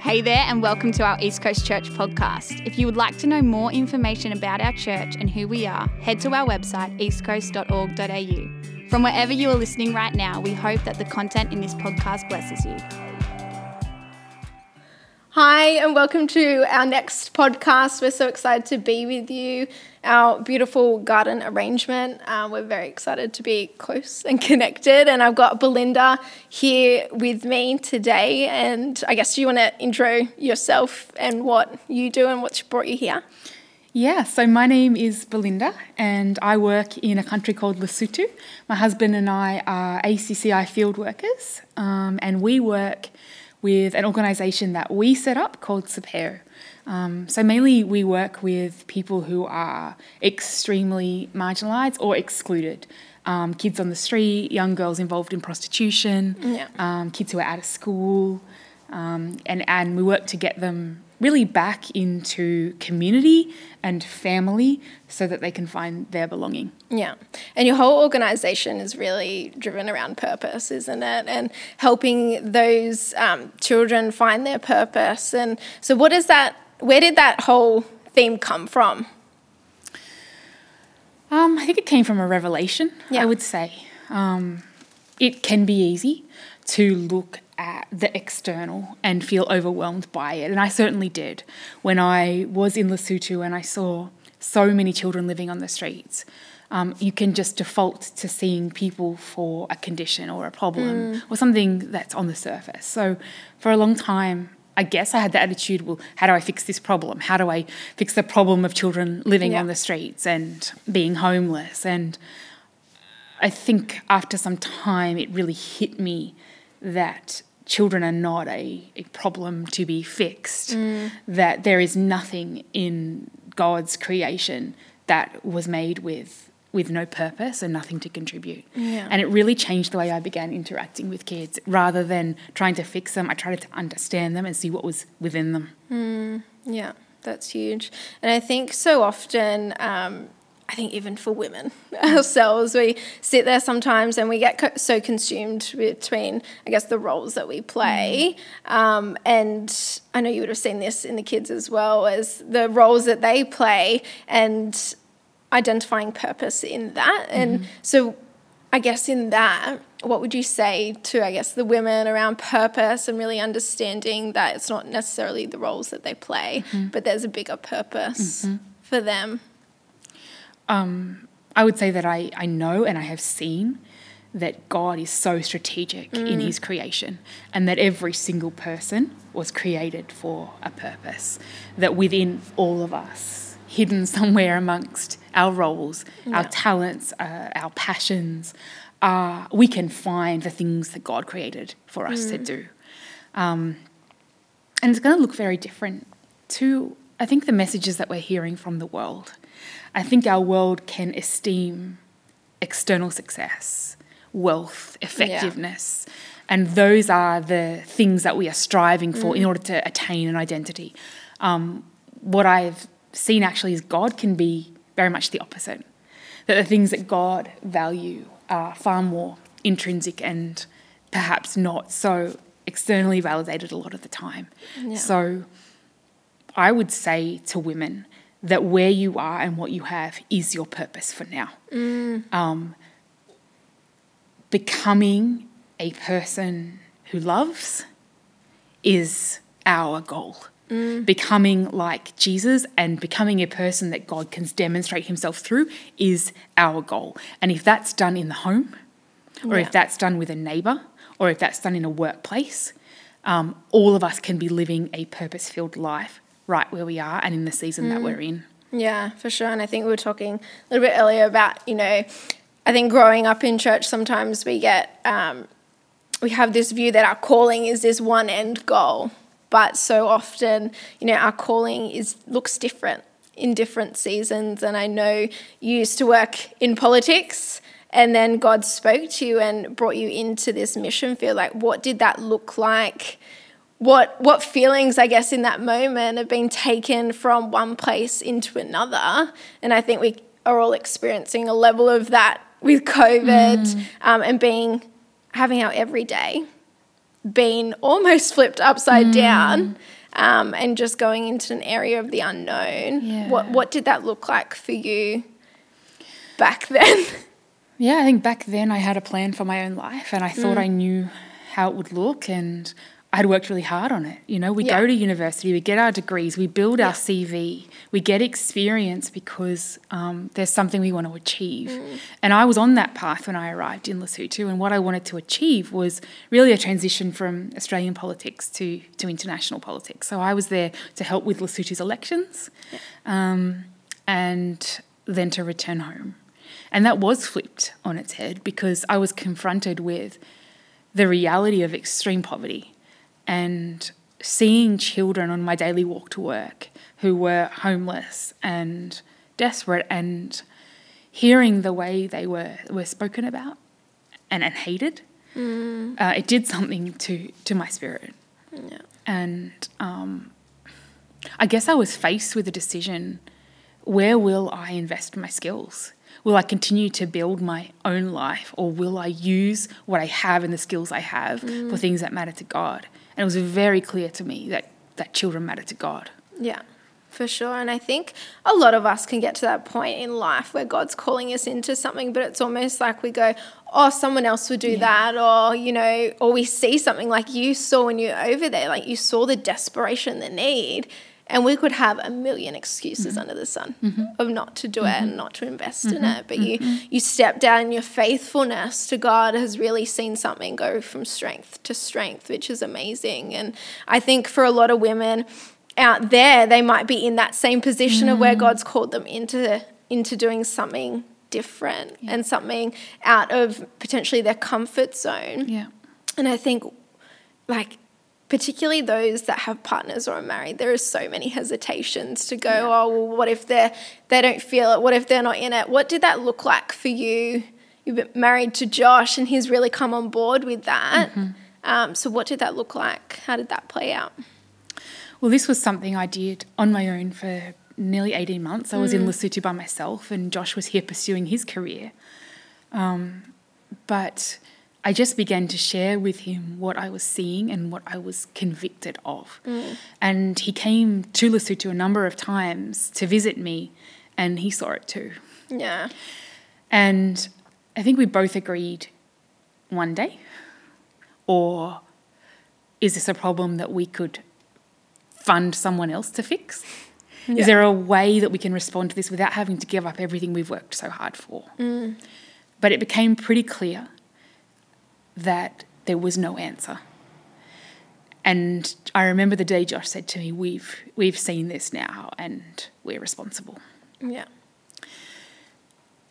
Hey there, and welcome to our East Coast Church podcast. If you would like to know more information about our church and who we are, head to our website, eastcoast.org.au. From wherever you are listening right now, we hope that the content in this podcast blesses you. Hi, and welcome to our next podcast. We're so excited to be with you. Our beautiful garden arrangement. Uh, we're very excited to be close and connected. And I've got Belinda here with me today. And I guess you want to intro yourself and what you do and what's brought you here. Yeah, so my name is Belinda and I work in a country called Lesotho. My husband and I are ACCI field workers um, and we work with an organisation that we set up called Sepheo. Um, so mainly we work with people who are extremely marginalised or excluded. Um, kids on the street, young girls involved in prostitution, Yeah. um, kids who are out of school, um, and, and we work to get them really back into community and family so that they can find their belonging. Yeah. And your whole organization is really driven around purpose, isn't it? And helping those um, children find their purpose. And so, what is that? Where did that whole theme come from? Um, I think it came from a revelation, Yeah. I would say. Um, it can be easy to look at the external and feel overwhelmed by it. And I certainly did when I was in Lesotho and I saw so many children living on the streets. Um, you can just default to seeing people for a condition or a problem or something that's on the surface. So for a long time, I guess I had the attitude, well, how do I fix this problem? How do I fix the problem of children living Yeah. on the streets and being homeless? And I think after some time, it really hit me that children are not a, a problem to be fixed, that there is nothing in God's creation that was made with with no purpose and nothing to contribute. Yeah. And it really changed the way I began interacting with kids. Rather than trying to fix them, I tried to understand them and see what was within them. Yeah, that's huge. And I think so often, um, I think even for women ourselves, we sit there sometimes and we get co- so consumed between, I guess, the roles that we play. Mm. Um, and I know you would have seen this in the kids as well as the roles that they play and identifying purpose in that. Mm-hmm. And so, I guess in that, what would you say to, I guess, the women around purpose and really understanding that it's not necessarily the roles that they play, mm-hmm. but there's a bigger purpose mm-hmm. for them? I would say that I, I know and I have seen that God is so strategic in his creation and that every single person was created for a purpose. That within all of us, hidden somewhere amongst our roles, our talents, uh, our passions, uh, we can find the things that God created for us to do. Um, and it's going to look very different to, I think, the messages that we're hearing from the world. I think our world can esteem external success, wealth, effectiveness, and those are the things that we are striving for in order to attain an identity. Um, what I've seen actually is God can be very much the opposite. That the things that God value are far more intrinsic and perhaps not so externally validated a lot of the time. So I would say to women that where you are and what you have is your purpose for now. Um, becoming a person who loves is our goal. Becoming like Jesus and becoming a person that God can demonstrate himself through is our goal. And if that's done in the home, or Yeah. if that's done with a neighbor, or if that's done in a workplace, um, all of us can be living a purpose filled life right where we are and in the season that we're in. Yeah, for sure. And I think we were talking a little bit earlier about, you know, I think growing up in church, sometimes we get, um, we have this view that our calling is this one end goal. But so often, you know, our calling is looks different in different seasons. And I know you used to work in politics and then God spoke to you and brought you into this mission field. Like, what did that look like? What what feelings I guess in that moment have been taken from one place into another, and I think we are all experiencing a level of that with COVID um, and being having our everyday been almost flipped upside down um, and just going into an area of the unknown. Yeah. What what did that look like for you back then? Yeah, I think back then I had a plan for my own life and I thought Mm. I knew how it would look and I'd worked really hard on it. You know, we Yeah. go to university, we get our degrees, we build Yeah. our CV, we get experience because um, there's something we want to achieve. Mm. And I was on that path when I arrived in Lesotho, and what I wanted to achieve was really a transition from Australian politics to, to international politics. So I was there to help with Lesotho's elections um, and then to return home. And that was flipped on its head because I was confronted with the reality of extreme poverty and seeing children on my daily walk to work who were homeless and desperate and hearing the way they were, were spoken about and, and hated. Uh, it did something to, to my spirit. Yeah. And um, I guess I was faced with a decision where will I invest my skills? Will I continue to build my own life or will I use what I have and the skills I have for things that matter to God? And it was very clear to me that, that children matter to God. Yeah, for sure. And I think a lot of us can get to that point in life where God's calling us into something, but it's almost like we go, oh, someone else would do that. Or, you know, or we see something like you saw when you're over there, like you saw the desperation, the need. And we could have a million excuses mm-hmm. under the sun mm-hmm. of not to do it and mm-hmm. not to invest in it. But you you stepped out and your faithfulness to God has really seen something go from strength to strength, which is amazing. And I think for a lot of women out there, they might be in that same position of where mm. God's called them into into doing something different and something out of potentially their comfort zone. Yeah. And I think, like, particularly those that have partners or are married, there are so many hesitations to go, oh, well, what if they're, they don't feel it? What if they're not in it? What did that look like for you? You've been married to Josh and he's really come on board with that. Um, so, what did that look like? How did that play out? Well, this was something I did on my own for nearly 18 months. I was in Lesotho by myself, and Josh was here pursuing his career. Um, but I just began to share with him what I was seeing and what I was convicted of. Mm. And he came to Lesotho a number of times to visit me, and he saw it too. Yeah. And I think we both agreed one day, or is this a problem that we could fund someone else to fix? Is there a way that we can respond to this without having to give up everything we've worked so hard for? Mm. But it became pretty clear that there was no answer. And I remember the day Josh said to me, "We've we've seen this now, and we're responsible." Yeah.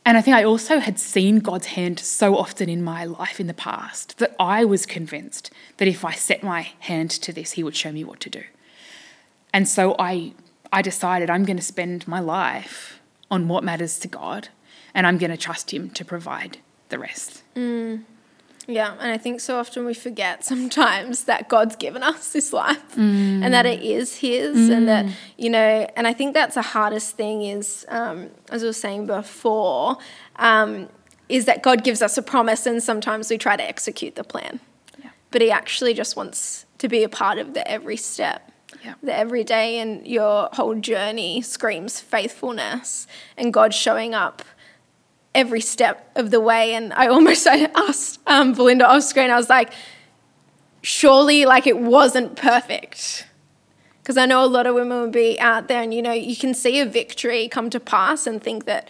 And I think I also had seen God's hand so often in my life in the past that I was convinced that if I set my hand to this, He would show me what to do. And so I, I decided I'm going to spend my life on what matters to God and I'm going to trust Him to provide the rest. Mm. Yeah, and I think so often we forget sometimes that God's given us this life and that it is His, and that, you know, and I think that's the hardest thing is, um, as I was saying before, um, is that God gives us a promise and sometimes we try to execute the plan. Yeah. But He actually just wants to be a part of the every step. Yeah. The every day and your whole journey screams faithfulness and God showing up every step of the way. And I almost I asked um, Belinda off screen, I was like, surely like it wasn't perfect. Because I know a lot of women would be out there and, you know, you can see a victory come to pass and think that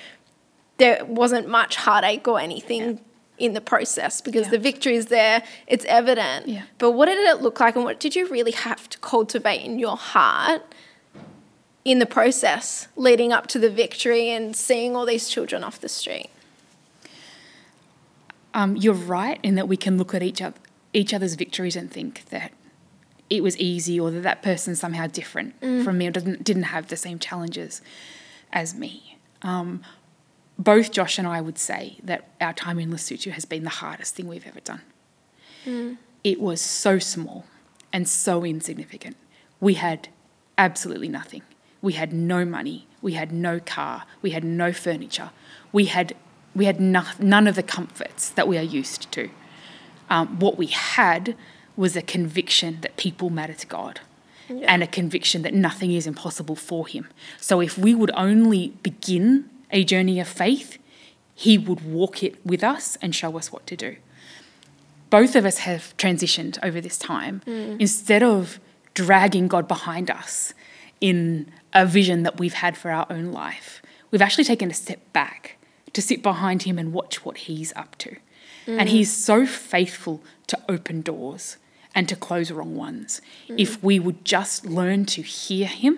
there wasn't much heartache or anything in the process because Yeah. the victory is there, it's evident. Yeah. But what did it look like and what did you really have to cultivate in your heart in the process leading up to the victory and seeing all these children off the street? Um, you're right in that we can look at each other, each other's victories and think that it was easy or that that person's somehow different from me or didn't, didn't have the same challenges as me. Um, both Josh and I would say that our time in Lesotho has been the hardest thing we've ever done. It was so small and so insignificant. We had absolutely nothing. We had no money. We had no car. We had no furniture. We had we had no, none of the comforts that we are used to. Um, what we had was a conviction that people matter to God and a conviction that nothing is impossible for him. So if we would only begin a journey of faith, he would walk it with us and show us what to do. Both of us have transitioned over this time. Instead of dragging God behind us in a vision that we've had for our own life, we've actually taken a step back to sit behind him and watch what he's up to. And mm. he's so faithful to open doors and to close wrong ones. Mm. If we would just learn to hear him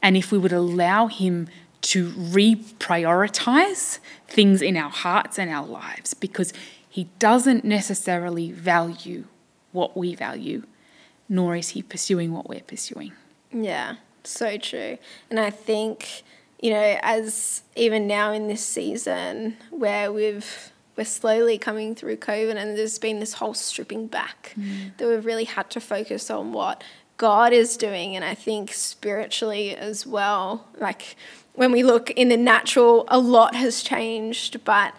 and if we would allow him to reprioritize things in our hearts and our lives, because he doesn't necessarily value what we value, nor is he pursuing what we're pursuing. Yeah, so true. And I think, you know, as even now in this season where we've we're slowly coming through COVID and there's been this whole stripping back mm. that we've really had to focus on what God is doing and I think spiritually as well. Like when we look in the natural, a lot has changed, but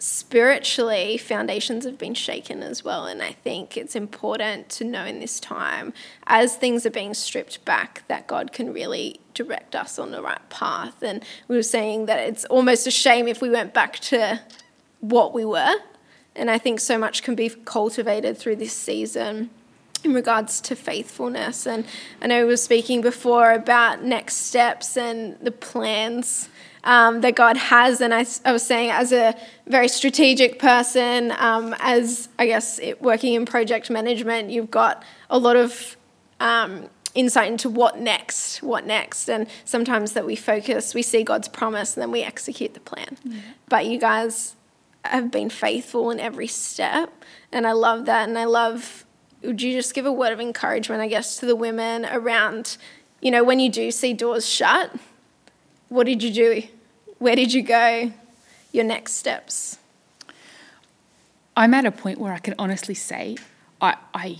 spiritually foundations have been shaken as well and i think it's important to know in this time as things are being stripped back that god can really direct us on the right path. And we were saying that it's almost a shame if we went back to what we were and i think so much can be cultivated through this season in regards to faithfulness. And i know we were speaking before about next steps and the plans um, that God has. And I, I, was saying, as a very strategic person, um, as I guess it, working in project management, you've got a lot of um, insight into what next, what next. And sometimes that we focus, we see God's promise, and then we execute the plan. But you guys have been faithful in every step. And I love that. And I love, would you just give a word of encouragement, I guess, to the women around, you know, when you do see doors shut? What did you do? Where did you go? Your next steps? I'm at a point where I can honestly say I, I,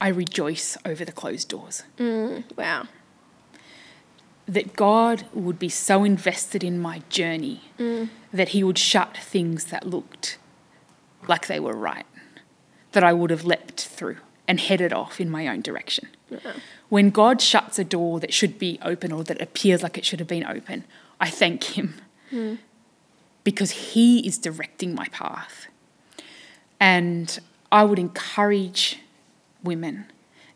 I rejoice over the closed doors. Mm, wow. That God would be so invested in my journey Mm. that He would shut things that looked like they were right, that I would have leapt through and headed off in my own direction. When God shuts a door that should be open or that appears like it should have been open, I thank Him hmm. because He is directing my path. And I would encourage women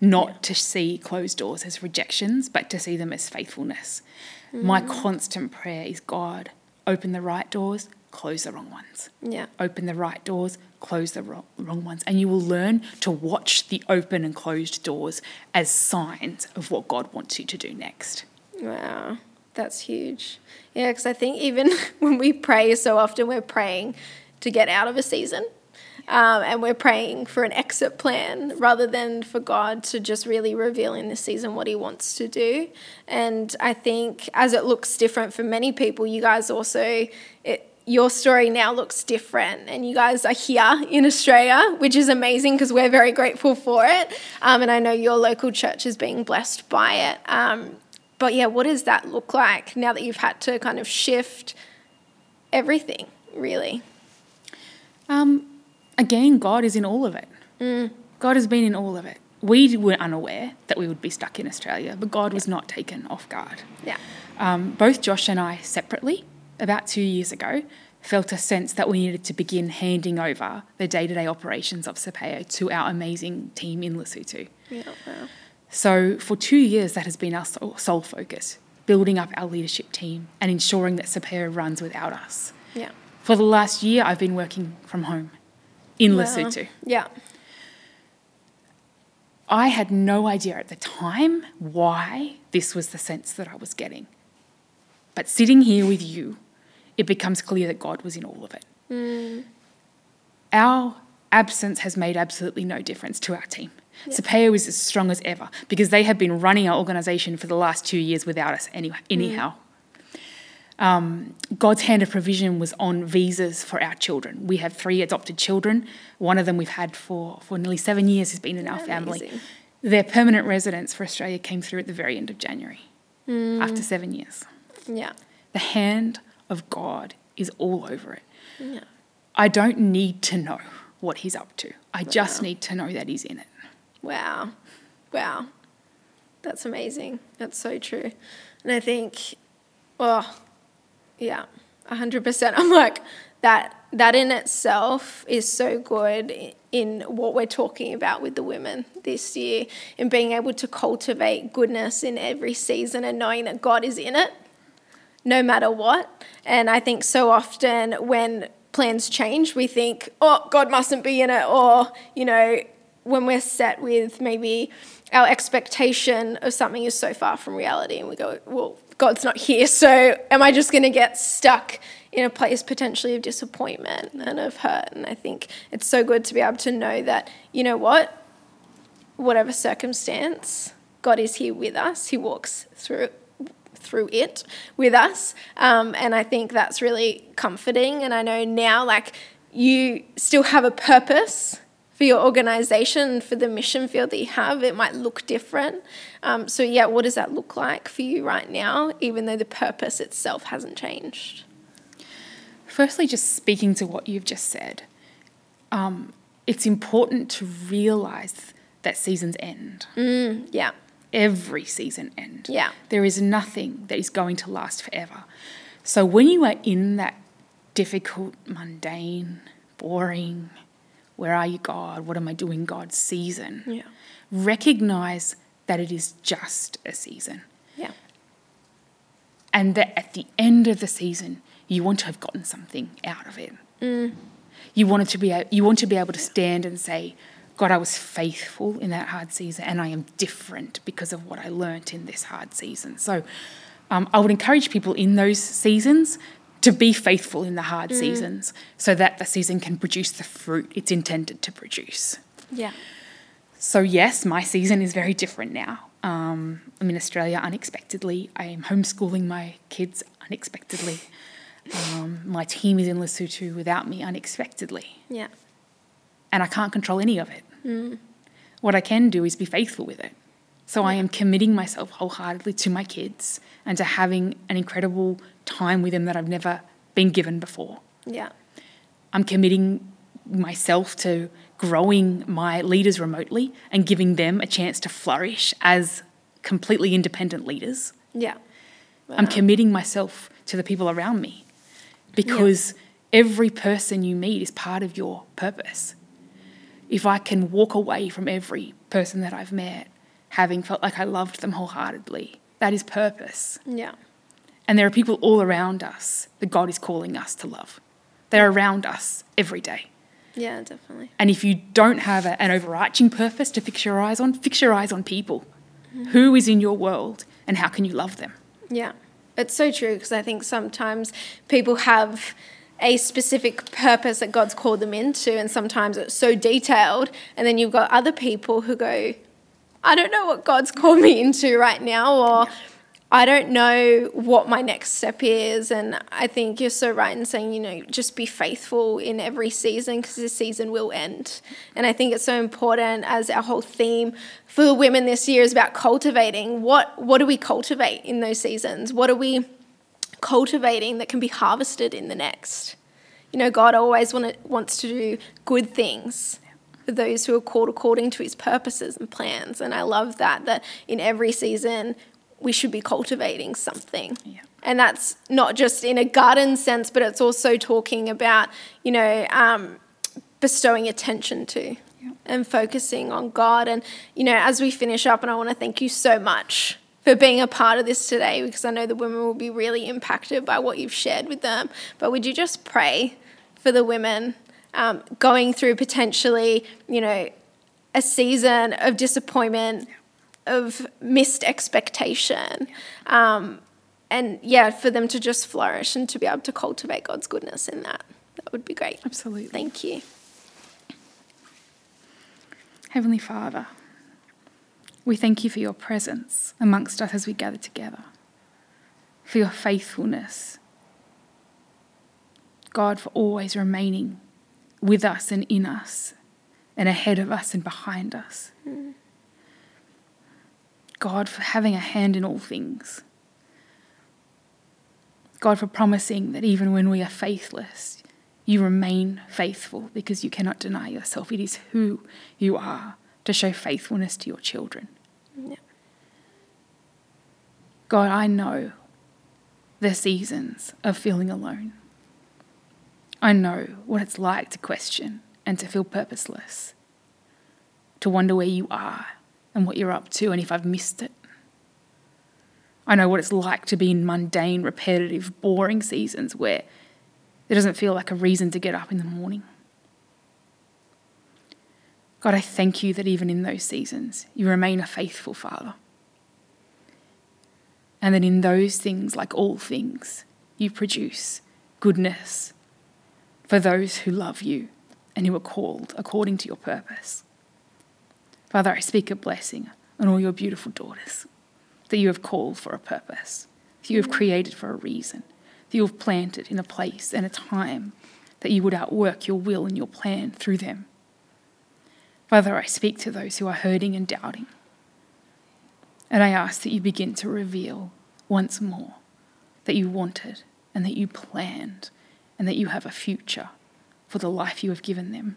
not to see closed doors as rejections, but to see them as faithfulness. Hmm. My constant prayer is God, open the right doors, close the wrong ones. Yeah. Open the right doors, close the wrong, ones. And you will learn to watch the open and closed doors as signs of what God wants you to do next. Wow. That's huge. Yeah, because I think even when we pray, so often we're praying to get out of a season. Um, and we're praying for an exit plan rather than for God to just really reveal in this season what He wants to do. And I think as it looks different for many people, you guys also, it, your story now looks different. And you guys are here in Australia, which is amazing because we're very grateful for it. Um, and I know your local church is being blessed by it. Um, but yeah, what does that look like now that you've had to kind of shift everything, really? Um, again, God is in all of it. God has been in all of it. We were unaware that we would be stuck in Australia, but God was not taken off guard. Yeah. Um, both Josh and I separately, about two years ago, felt a sense that we needed to begin handing over the day to day operations of Sepheo to our amazing team in Lesotho. Yeah. Wow. So, for two years, that has been our sole, focus building up our leadership team and ensuring that Sepheo runs without us. Yeah. For the last year, I've been working from home in Wow. Lesotho. Yeah. I had no idea at the time why this was the sense that I was getting. But sitting here with you, it becomes clear that God was in all of it. Mm. Our absence has made absolutely no difference to our team. Sepheo is as strong as ever because they have been running our organisation for the last two years without us anyway, mm. anyhow. Um, God's hand of provision was on visas for our children. We have three adopted children. One of them we've had for, for nearly seven years has been in our family. Their permanent residence for Australia came through at the very end of January mm. after seven years. Yeah. The hand of God is all over it. Yeah. I don't need to know what He's up to, I just need to know that He's in it. Wow. Wow. That's amazing. That's so true. And I think, oh, yeah, 100%. I'm like, that, that in itself is so good in what we're talking about with the women this year, in being able to cultivate goodness in every season and knowing that God is in it no matter what. And I think so often when plans change, we think, oh, God mustn't be in it, or, you know, when we're set with maybe our expectation of something is so far from reality, and we go, well, God's not here, so am I just going to get stuck in a place potentially of disappointment and of hurt? And I think it's so good to be able to know that, you know what, whatever circumstance, God is here with us. He walks through through it with us. Um, and I think that's really comforting. And I know now, like, you still have a purpose for your organization, for the mission field that you have. It might look different. Um, so, yeah, what does that look like for you right now, even though the purpose itself hasn't changed? Firstly, just speaking to what you've just said, um, it's important to realize that seasons end. Mm, yeah every season end. Yeah. There is nothing that is going to last forever. So when you are in that difficult, mundane, boring, where are you, God? What am I doing, God season? Yeah. Recognize that it is just a season. Yeah. And that at the end of the season, you want to have gotten something out of it. Mm. You want to be you want to be able to stand and say, God, I was faithful in that hard season, and I am different because of what I learnt in this hard season. So, um, I would encourage people in those seasons to be faithful in the hard mm. seasons so that the season can produce the fruit it's intended to produce. Yeah. So, yes, my season is very different now. Um, I'm in Australia unexpectedly. I am homeschooling my kids unexpectedly. Um, my team is in Lesotho without me unexpectedly. Yeah and I can't control any of it. Mm. What I can do is be faithful with it. So I am committing myself wholeheartedly to my kids and to having an incredible time with them that I've never been given before. Yeah. I'm committing myself to growing my leaders remotely and giving them a chance to flourish as completely independent leaders. Yeah. Wow. I'm committing myself to the people around me because yeah. every person you meet is part of your purpose if I can walk away from every person that I've met having felt like I loved them wholeheartedly, that is purpose. Yeah. And there are people all around us that God is calling us to love. They're around us every day. Yeah, definitely. And if you don't have a, an overarching purpose to fix your eyes on, fix your eyes on people. Mm-hmm. Who is in your world and how can you love them? Yeah. It's so true because I think sometimes people have a specific purpose that God's called them into, and sometimes it's so detailed. And then you've got other people who go, I don't know what God's called me into right now, or I don't know what my next step is. And I think you're so right in saying, you know, just be faithful in every season because this season will end. And I think it's so important as our whole theme for women this year is about cultivating. What, what do we cultivate in those seasons? What are we cultivating that can be harvested in the next. You know, God always want to, wants to do good things for those who are called according to his purposes and plans. And I love that, that in every season, we should be cultivating something. Yeah. And that's not just in a garden sense, but it's also talking about, you know, um, bestowing attention to yeah. and focusing on God. And, you know, as we finish up, and I want to thank you so much for being a part of this today because I know the women will be really impacted by what you've shared with them. But would you just pray for the women um, going through potentially, you know, a season of disappointment, of missed expectation? Um, and yeah, for them to just flourish and to be able to cultivate God's goodness in that. That would be great. Absolutely. Thank you. Heavenly Father, we thank you for your presence amongst us as we gather together, for your faithfulness. God, for always remaining with us and in us, and ahead of us and behind us. Mm. God, for having a hand in all things. God, for promising that even when we are faithless, you remain faithful because you cannot deny yourself. It is who you are to show faithfulness to your children. Yeah. God, I know the seasons of feeling alone. I know what it's like to question and to feel purposeless, to wonder where you are and what you're up to and if I've missed it. I know what it's like to be in mundane, repetitive, boring seasons where there doesn't feel like a reason to get up in the morning. God, I thank you that even in those seasons, you remain a faithful Father. And that in those things, like all things, you produce goodness for those who love you and who are called according to your purpose. Father, I speak a blessing on all your beautiful daughters that you have called for a purpose, that you have created for a reason, that you have planted in a place and a time that you would outwork your will and your plan through them. Father, I speak to those who are hurting and doubting. And I ask that you begin to reveal once more that you wanted and that you planned and that you have a future for the life you have given them.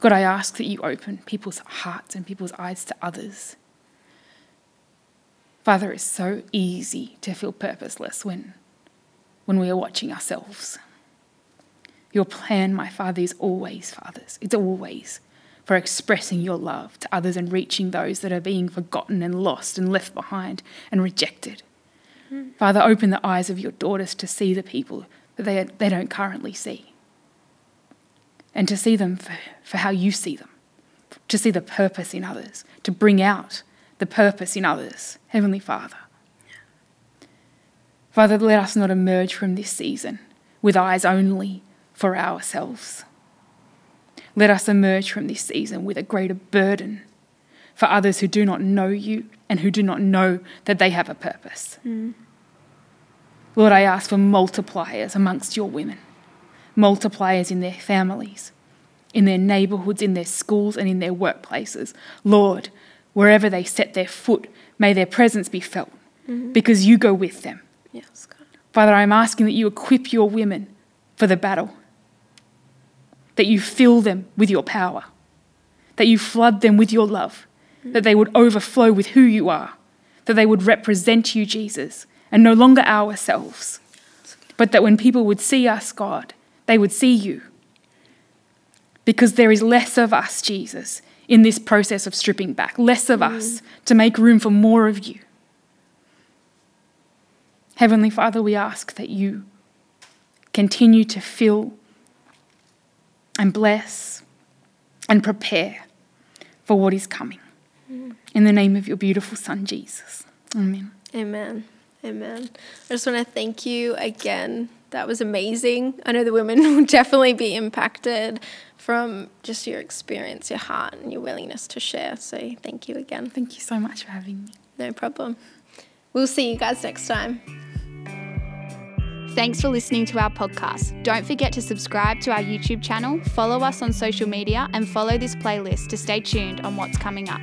God, I ask that you open people's hearts and people's eyes to others. Father, it's so easy to feel purposeless when, when we are watching ourselves. Your plan, my Father, is always, fathers, it's always for expressing your love to others and reaching those that are being forgotten and lost and left behind and rejected. Mm. Father, open the eyes of your daughters to see the people that they, they don't currently see and to see them for, for how you see them, to see the purpose in others, to bring out the purpose in others. Heavenly Father. Father, let us not emerge from this season with eyes only for ourselves. Let us emerge from this season with a greater burden for others who do not know you and who do not know that they have a purpose. Mm. Lord, I ask for multipliers amongst your women, multipliers in their families, in their neighbourhoods, in their schools, and in their workplaces. Lord, wherever they set their foot, may their presence be felt mm-hmm. because you go with them. Yes, God. Father, I'm asking that you equip your women for the battle that you fill them with your power, that you flood them with your love, that they would overflow with who you are, that they would represent you, Jesus, and no longer ourselves, but that when people would see us, God, they would see you. Because there is less of us, Jesus, in this process of stripping back, less of mm. us to make room for more of you. Heavenly Father, we ask that you continue to fill and bless and prepare for what is coming. In the name of your beautiful Son, Jesus. Amen. Amen. Amen. I just want to thank you again. That was amazing. I know the women will definitely be impacted from just your experience, your heart, and your willingness to share. So thank you again. Thank you so much for having me. No problem. We'll see you guys next time. Thanks for listening to our podcast. Don't forget to subscribe to our YouTube channel, follow us on social media, and follow this playlist to stay tuned on what's coming up.